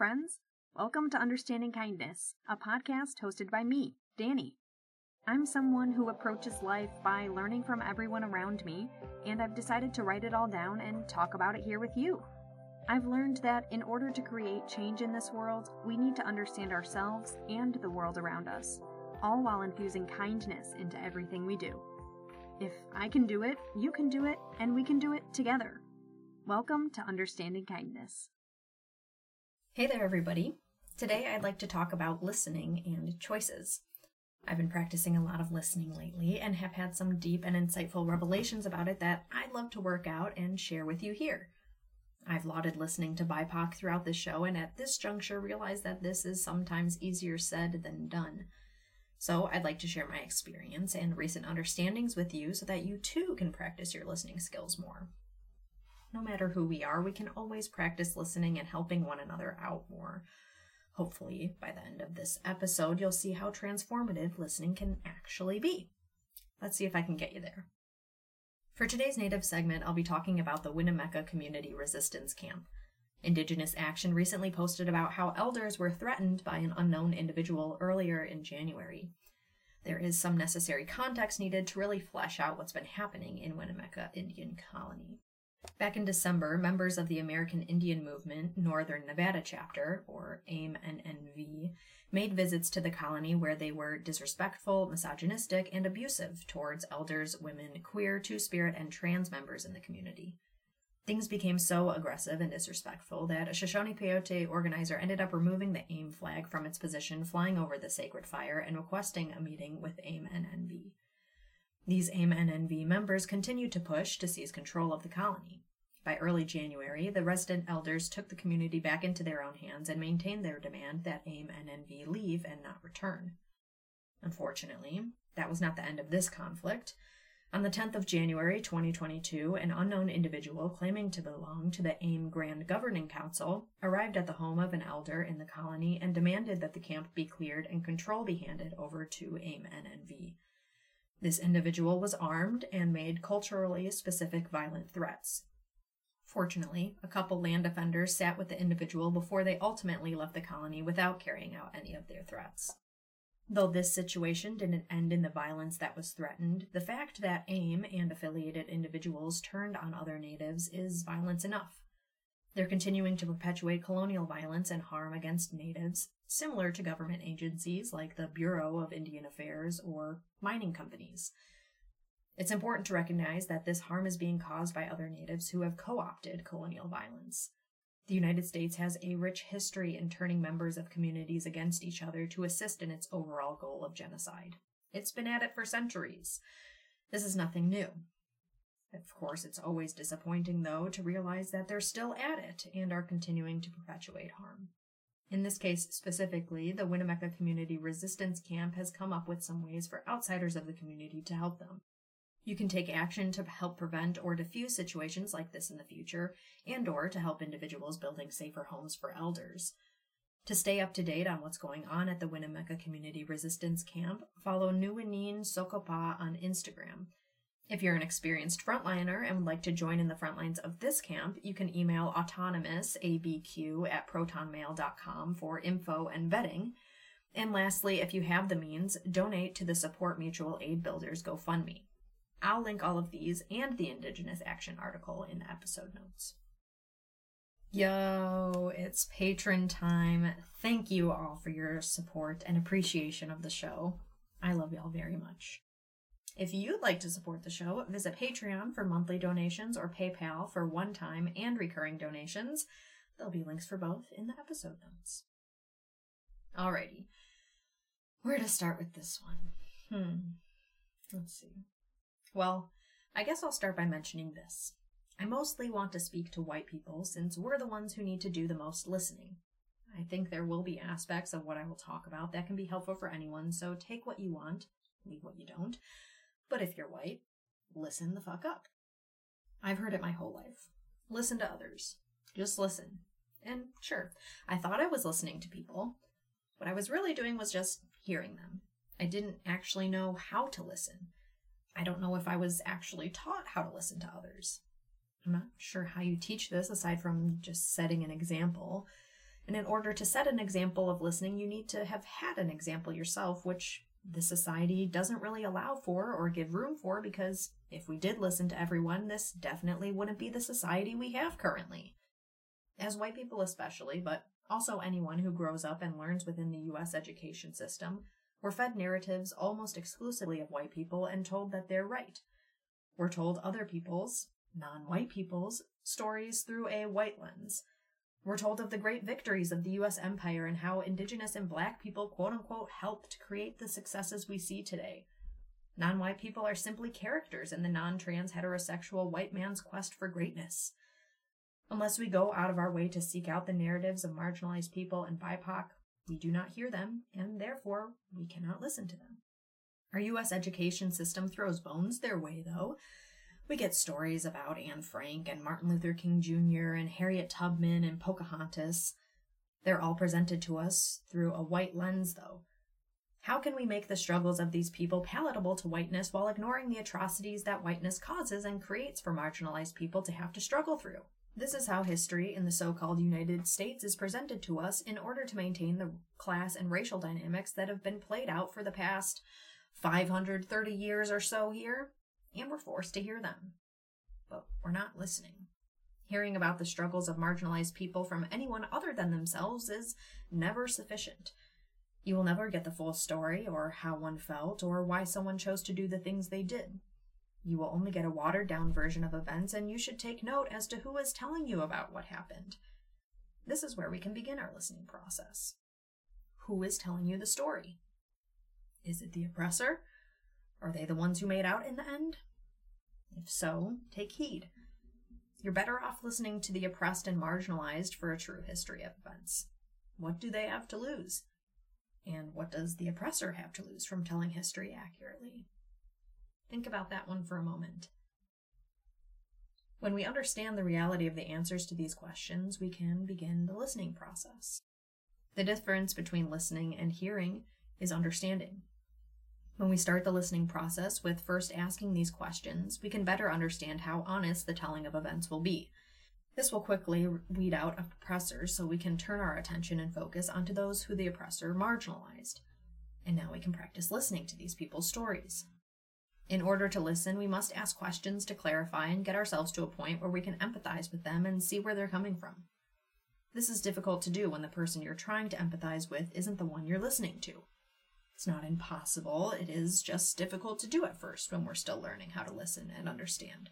friends. Welcome to Understanding Kindness, a podcast hosted by me, Danny. I'm someone who approaches life by learning from everyone around me, and I've decided to write it all down and talk about it here with you. I've learned that in order to create change in this world, we need to understand ourselves and the world around us, all while infusing kindness into everything we do. If I can do it, you can do it, and we can do it together. Welcome to Understanding Kindness. Hey there, everybody. Today I'd like to talk about listening and choices. I've been practicing a lot of listening lately and have had some deep and insightful revelations about it that I'd love to work out and share with you here. I've lauded listening to BIPOC throughout the show, and at this juncture realize that this is sometimes easier said than done. So I'd like to share my experience and recent understandings with you so that you too can practice your listening skills more no matter who we are, we can always practice listening and helping one another out more. Hopefully, by the end of this episode, you'll see how transformative listening can actually be. Let's see if I can get you there. For today's Native segment, I'll be talking about the Winnemucca Community Resistance Camp. Indigenous Action recently posted about how elders were threatened by an unknown individual earlier in January. There is some necessary context needed to really flesh out what's been happening in Winnemucca Indian Colony. Back in December, members of the American Indian Movement Northern Nevada chapter, or AIM-NNV, made visits to the colony where they were disrespectful, misogynistic, and abusive towards elders, women, queer, two spirit, and trans members in the community. Things became so aggressive and disrespectful that a Shoshone Paiute organizer ended up removing the AIM flag from its position, flying over the sacred fire, and requesting a meeting with AIM-NNV. These AIM-NNV members continued to push to seize control of the colony. By early January, the resident elders took the community back into their own hands and maintained their demand that AIM-NNV leave and not return. Unfortunately, that was not the end of this conflict. On the 10th of January 2022, an unknown individual claiming to belong to the AIM Grand Governing Council arrived at the home of an elder in the colony and demanded that the camp be cleared and control be handed over to AIM-NNV. This individual was armed and made culturally specific violent threats. Fortunately, a couple land defenders sat with the individual before they ultimately left the colony without carrying out any of their threats. Though this situation didn't end in the violence that was threatened, the fact that AIM and affiliated individuals turned on other natives is violence enough. They're continuing to perpetuate colonial violence and harm against natives, similar to government agencies like the Bureau of Indian Affairs or mining companies. It's important to recognize that this harm is being caused by other natives who have co opted colonial violence. The United States has a rich history in turning members of communities against each other to assist in its overall goal of genocide. It's been at it for centuries. This is nothing new. Of course, it's always disappointing, though, to realize that they're still at it and are continuing to perpetuate harm. In this case specifically, the Winnemucca Community Resistance Camp has come up with some ways for outsiders of the community to help them. You can take action to help prevent or diffuse situations like this in the future, and or to help individuals building safer homes for elders. To stay up to date on what's going on at the Winnemucca Community Resistance Camp, follow Nuwinin Sokopa on Instagram. If you're an experienced frontliner and would like to join in the front lines of this camp, you can email autonomousabq at protonmail.com for info and vetting. And lastly, if you have the means, donate to the Support Mutual Aid Builders GoFundMe. I'll link all of these and the Indigenous Action article in the episode notes. Yo, it's patron time. Thank you all for your support and appreciation of the show. I love y'all very much. If you'd like to support the show, visit Patreon for monthly donations or PayPal for one time and recurring donations. There'll be links for both in the episode notes. Alrighty. Where to start with this one? Hmm. Let's see. Well, I guess I'll start by mentioning this. I mostly want to speak to white people since we're the ones who need to do the most listening. I think there will be aspects of what I will talk about that can be helpful for anyone, so take what you want, leave what you don't. But if you're white, listen the fuck up. I've heard it my whole life. Listen to others. Just listen. And sure, I thought I was listening to people. What I was really doing was just hearing them. I didn't actually know how to listen. I don't know if I was actually taught how to listen to others. I'm not sure how you teach this aside from just setting an example. And in order to set an example of listening, you need to have had an example yourself, which the society doesn't really allow for or give room for because if we did listen to everyone, this definitely wouldn't be the society we have currently. As white people, especially, but also anyone who grows up and learns within the US education system, we're fed narratives almost exclusively of white people and told that they're right. We're told other people's, non white people's, stories through a white lens. We're told of the great victories of the US empire and how indigenous and black people quote unquote helped create the successes we see today. Non white people are simply characters in the non trans heterosexual white man's quest for greatness. Unless we go out of our way to seek out the narratives of marginalized people and BIPOC, we do not hear them, and therefore we cannot listen to them. Our US education system throws bones their way, though. We get stories about Anne Frank and Martin Luther King Jr. and Harriet Tubman and Pocahontas. They're all presented to us through a white lens, though. How can we make the struggles of these people palatable to whiteness while ignoring the atrocities that whiteness causes and creates for marginalized people to have to struggle through? This is how history in the so called United States is presented to us in order to maintain the class and racial dynamics that have been played out for the past 530 years or so here and we're forced to hear them. But we're not listening. Hearing about the struggles of marginalized people from anyone other than themselves is never sufficient. You will never get the full story, or how one felt, or why someone chose to do the things they did. You will only get a watered down version of events, and you should take note as to who is telling you about what happened. This is where we can begin our listening process. Who is telling you the story? Is it the oppressor? Are they the ones who made out in the end? If so, take heed. You're better off listening to the oppressed and marginalized for a true history of events. What do they have to lose? And what does the oppressor have to lose from telling history accurately? Think about that one for a moment. When we understand the reality of the answers to these questions, we can begin the listening process. The difference between listening and hearing is understanding. When we start the listening process with first asking these questions, we can better understand how honest the telling of events will be. This will quickly weed out oppressors so we can turn our attention and focus onto those who the oppressor marginalized. And now we can practice listening to these people's stories. In order to listen, we must ask questions to clarify and get ourselves to a point where we can empathize with them and see where they're coming from. This is difficult to do when the person you're trying to empathize with isn't the one you're listening to. It's not impossible, it is just difficult to do at first when we're still learning how to listen and understand.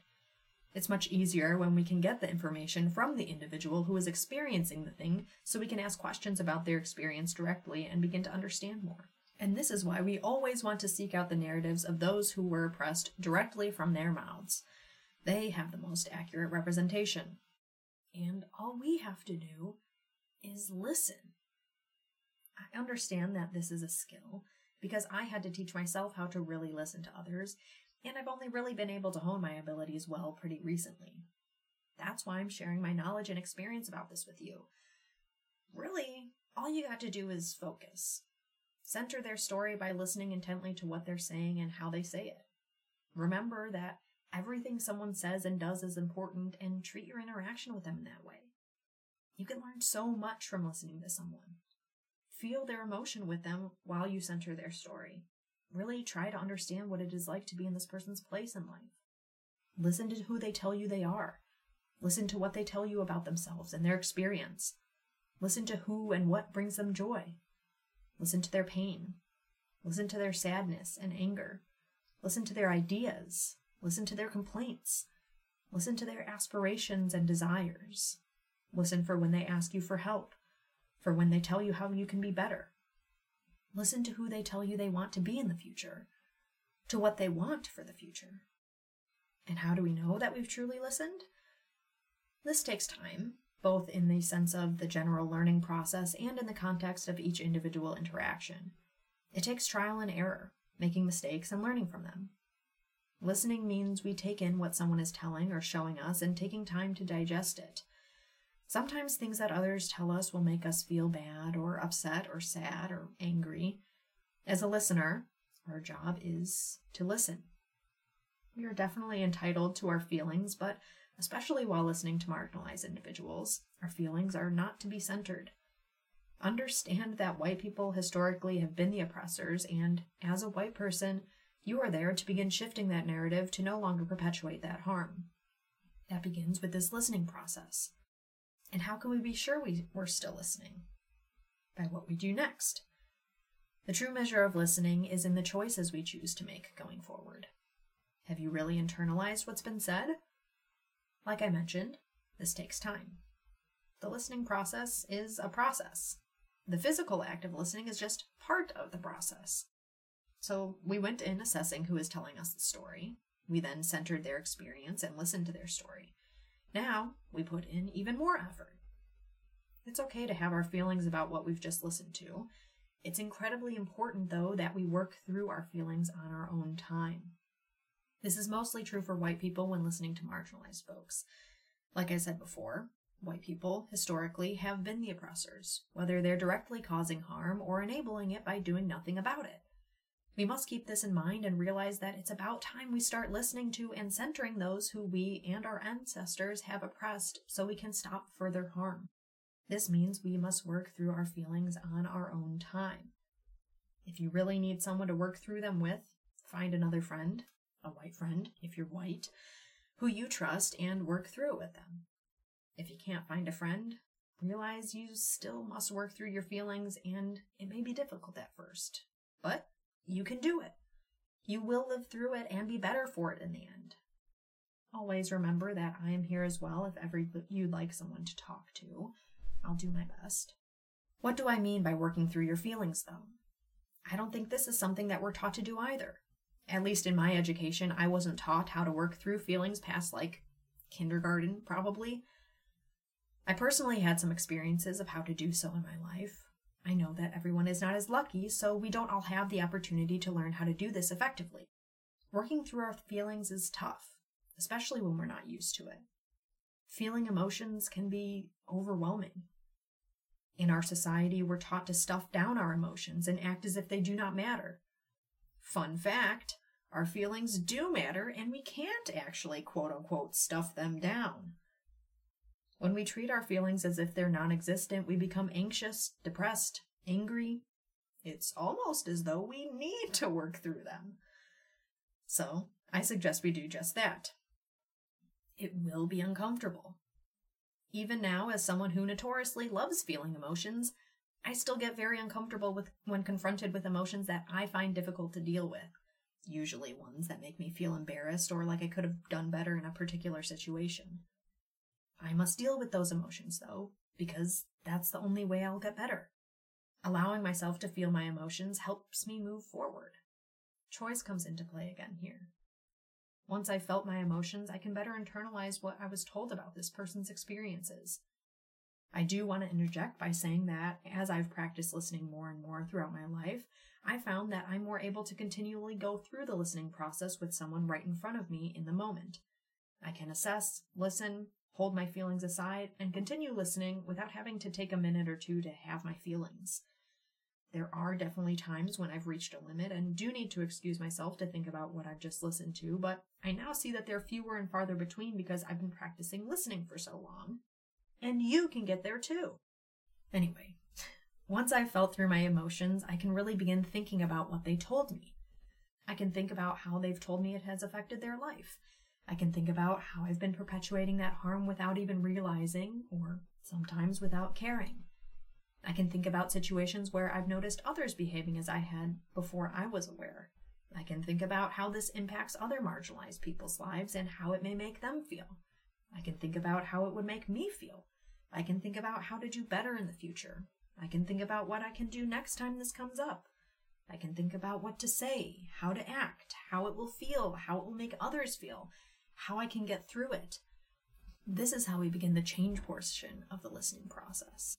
It's much easier when we can get the information from the individual who is experiencing the thing so we can ask questions about their experience directly and begin to understand more. And this is why we always want to seek out the narratives of those who were oppressed directly from their mouths. They have the most accurate representation. And all we have to do is listen. I understand that this is a skill, because I had to teach myself how to really listen to others, and I've only really been able to hone my abilities well pretty recently. That's why I'm sharing my knowledge and experience about this with you. Really, all you got to do is focus. Center their story by listening intently to what they're saying and how they say it. Remember that everything someone says and does is important and treat your interaction with them in that way. You can learn so much from listening to someone. Feel their emotion with them while you center their story. Really try to understand what it is like to be in this person's place in life. Listen to who they tell you they are. Listen to what they tell you about themselves and their experience. Listen to who and what brings them joy. Listen to their pain. Listen to their sadness and anger. Listen to their ideas. Listen to their complaints. Listen to their aspirations and desires. Listen for when they ask you for help for when they tell you how you can be better. Listen to who they tell you they want to be in the future, to what they want for the future. And how do we know that we've truly listened? This takes time, both in the sense of the general learning process and in the context of each individual interaction. It takes trial and error, making mistakes and learning from them. Listening means we take in what someone is telling or showing us and taking time to digest it. Sometimes things that others tell us will make us feel bad or upset or sad or angry. As a listener, our job is to listen. We are definitely entitled to our feelings, but especially while listening to marginalized individuals, our feelings are not to be centered. Understand that white people historically have been the oppressors, and as a white person, you are there to begin shifting that narrative to no longer perpetuate that harm. That begins with this listening process. And how can we be sure we, we're still listening? By what we do next. The true measure of listening is in the choices we choose to make going forward. Have you really internalized what's been said? Like I mentioned, this takes time. The listening process is a process. The physical act of listening is just part of the process. So we went in assessing who is telling us the story. We then centered their experience and listened to their story. Now we put in even more effort. It's okay to have our feelings about what we've just listened to. It's incredibly important, though, that we work through our feelings on our own time. This is mostly true for white people when listening to marginalized folks. Like I said before, white people historically have been the oppressors, whether they're directly causing harm or enabling it by doing nothing about it. We must keep this in mind and realize that it's about time we start listening to and centering those who we and our ancestors have oppressed so we can stop further harm. This means we must work through our feelings on our own time. If you really need someone to work through them with, find another friend, a white friend, if you're white, who you trust and work through it with them. If you can't find a friend, realize you still must work through your feelings and it may be difficult at first. But you can do it. You will live through it and be better for it in the end. Always remember that I am here as well if ever you'd like someone to talk to. I'll do my best. What do I mean by working through your feelings, though? I don't think this is something that we're taught to do either. At least in my education, I wasn't taught how to work through feelings past like kindergarten, probably. I personally had some experiences of how to do so in my life. I know that everyone is not as lucky, so we don't all have the opportunity to learn how to do this effectively. Working through our feelings is tough, especially when we're not used to it. Feeling emotions can be overwhelming. In our society, we're taught to stuff down our emotions and act as if they do not matter. Fun fact our feelings do matter, and we can't actually quote unquote stuff them down. When we treat our feelings as if they're non existent, we become anxious, depressed, angry. It's almost as though we need to work through them. So, I suggest we do just that. It will be uncomfortable. Even now, as someone who notoriously loves feeling emotions, I still get very uncomfortable with when confronted with emotions that I find difficult to deal with. Usually ones that make me feel embarrassed or like I could have done better in a particular situation. I must deal with those emotions, though, because that's the only way I'll get better. Allowing myself to feel my emotions helps me move forward. Choice comes into play again here. Once I've felt my emotions, I can better internalize what I was told about this person's experiences. I do want to interject by saying that as I've practiced listening more and more throughout my life, I found that I'm more able to continually go through the listening process with someone right in front of me in the moment. I can assess, listen, hold my feelings aside, and continue listening without having to take a minute or two to have my feelings. There are definitely times when I've reached a limit and do need to excuse myself to think about what I've just listened to, but I now see that they're fewer and farther between because I've been practicing listening for so long. And you can get there too. Anyway, once I've felt through my emotions, I can really begin thinking about what they told me. I can think about how they've told me it has affected their life I can think about how I've been perpetuating that harm without even realizing, or sometimes without caring. I can think about situations where I've noticed others behaving as I had before I was aware. I can think about how this impacts other marginalized people's lives and how it may make them feel. I can think about how it would make me feel. I can think about how to do better in the future. I can think about what I can do next time this comes up. I can think about what to say, how to act, how it will feel, how it will make others feel, how I can get through it. This is how we begin the change portion of the listening process.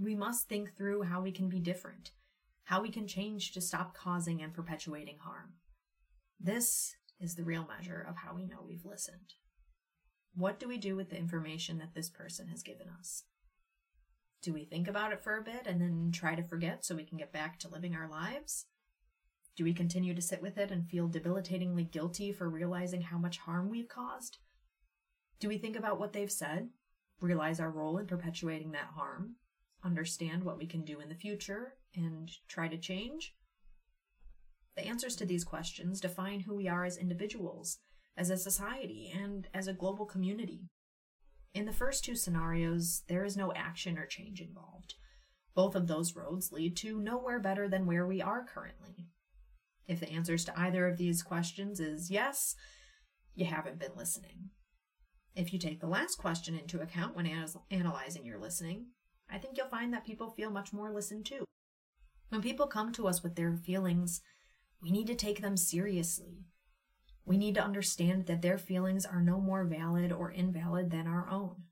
We must think through how we can be different, how we can change to stop causing and perpetuating harm. This is the real measure of how we know we've listened. What do we do with the information that this person has given us? Do we think about it for a bit and then try to forget so we can get back to living our lives? Do we continue to sit with it and feel debilitatingly guilty for realizing how much harm we've caused? Do we think about what they've said, realize our role in perpetuating that harm, understand what we can do in the future, and try to change? The answers to these questions define who we are as individuals, as a society, and as a global community. In the first two scenarios, there is no action or change involved. Both of those roads lead to nowhere better than where we are currently. If the answers to either of these questions is yes, you haven't been listening. If you take the last question into account when analyzing your listening, I think you'll find that people feel much more listened to. When people come to us with their feelings, we need to take them seriously. We need to understand that their feelings are no more valid or invalid than our own.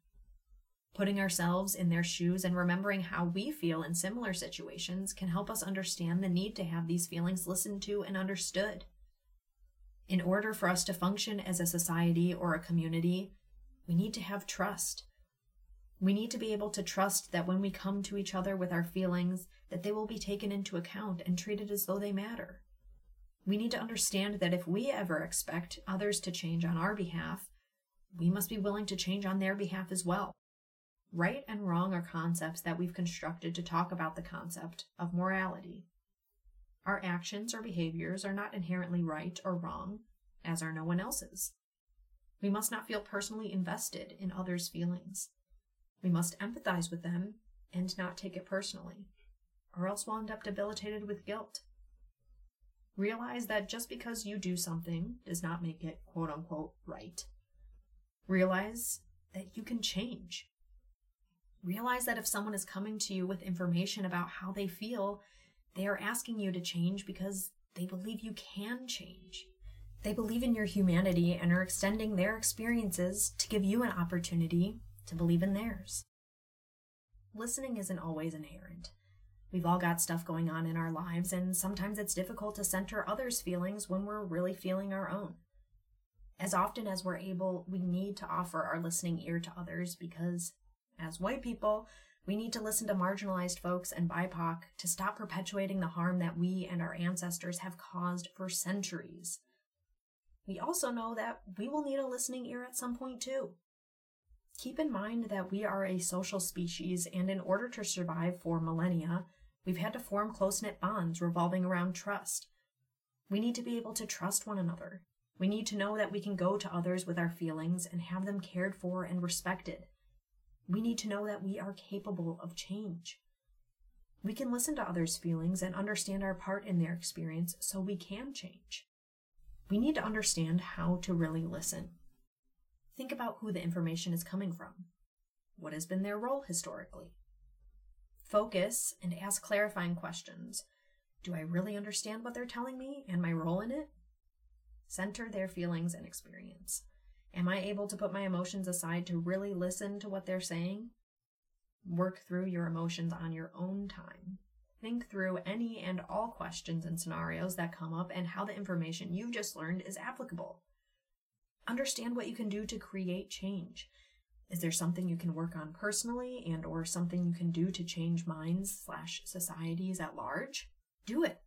Putting ourselves in their shoes and remembering how we feel in similar situations can help us understand the need to have these feelings listened to and understood. In order for us to function as a society or a community, we need to have trust. We need to be able to trust that when we come to each other with our feelings, that they will be taken into account and treated as though they matter. We need to understand that if we ever expect others to change on our behalf, we must be willing to change on their behalf as well. Right and wrong are concepts that we've constructed to talk about the concept of morality. Our actions or behaviors are not inherently right or wrong, as are no one else's. We must not feel personally invested in others' feelings. We must empathize with them and not take it personally, or else we'll end up debilitated with guilt. Realize that just because you do something does not make it quote unquote right. Realize that you can change. Realize that if someone is coming to you with information about how they feel, they are asking you to change because they believe you can change. They believe in your humanity and are extending their experiences to give you an opportunity to believe in theirs. Listening isn't always inherent. We've all got stuff going on in our lives, and sometimes it's difficult to center others' feelings when we're really feeling our own. As often as we're able, we need to offer our listening ear to others because as white people, we need to listen to marginalized folks and BIPOC to stop perpetuating the harm that we and our ancestors have caused for centuries. We also know that we will need a listening ear at some point too. Keep in mind that we are a social species, and in order to survive for millennia, we've had to form close knit bonds revolving around trust. We need to be able to trust one another. We need to know that we can go to others with our feelings and have them cared for and respected. We need to know that we are capable of change. We can listen to others' feelings and understand our part in their experience so we can change. We need to understand how to really listen. Think about who the information is coming from. What has been their role historically? Focus and ask clarifying questions. Do I really understand what they're telling me and my role in it? Center their feelings and experience. Am I able to put my emotions aside to really listen to what they're saying? Work through your emotions on your own time. Think through any and all questions and scenarios that come up and how the information you've just learned is applicable. Understand what you can do to create change. Is there something you can work on personally and or something you can do to change minds slash societies at large? Do it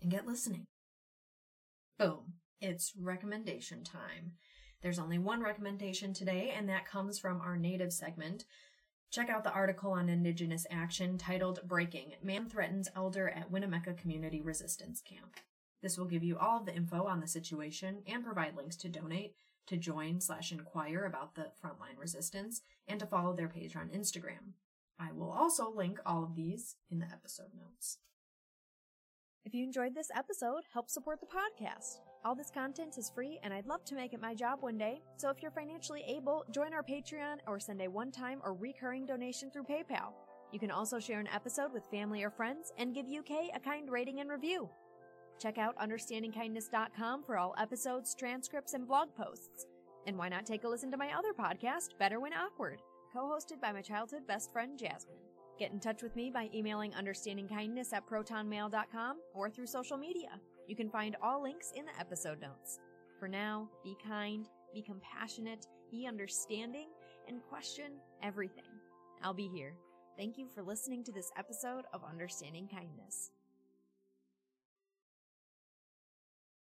and get listening. Boom. It's recommendation time. There's only one recommendation today, and that comes from our native segment. Check out the article on Indigenous action titled Breaking Man Threatens Elder at Winnemucca Community Resistance Camp. This will give you all of the info on the situation and provide links to donate, to join slash inquire about the frontline resistance, and to follow their page on Instagram. I will also link all of these in the episode notes. If you enjoyed this episode, help support the podcast. All this content is free, and I'd love to make it my job one day. So if you're financially able, join our Patreon or send a one time or recurring donation through PayPal. You can also share an episode with family or friends and give UK a kind rating and review. Check out understandingkindness.com for all episodes, transcripts, and blog posts. And why not take a listen to my other podcast, Better When Awkward, co hosted by my childhood best friend Jasmine. Get in touch with me by emailing understandingkindness at protonmail.com or through social media. You can find all links in the episode notes. For now, be kind, be compassionate, be understanding, and question everything. I'll be here. Thank you for listening to this episode of Understanding Kindness.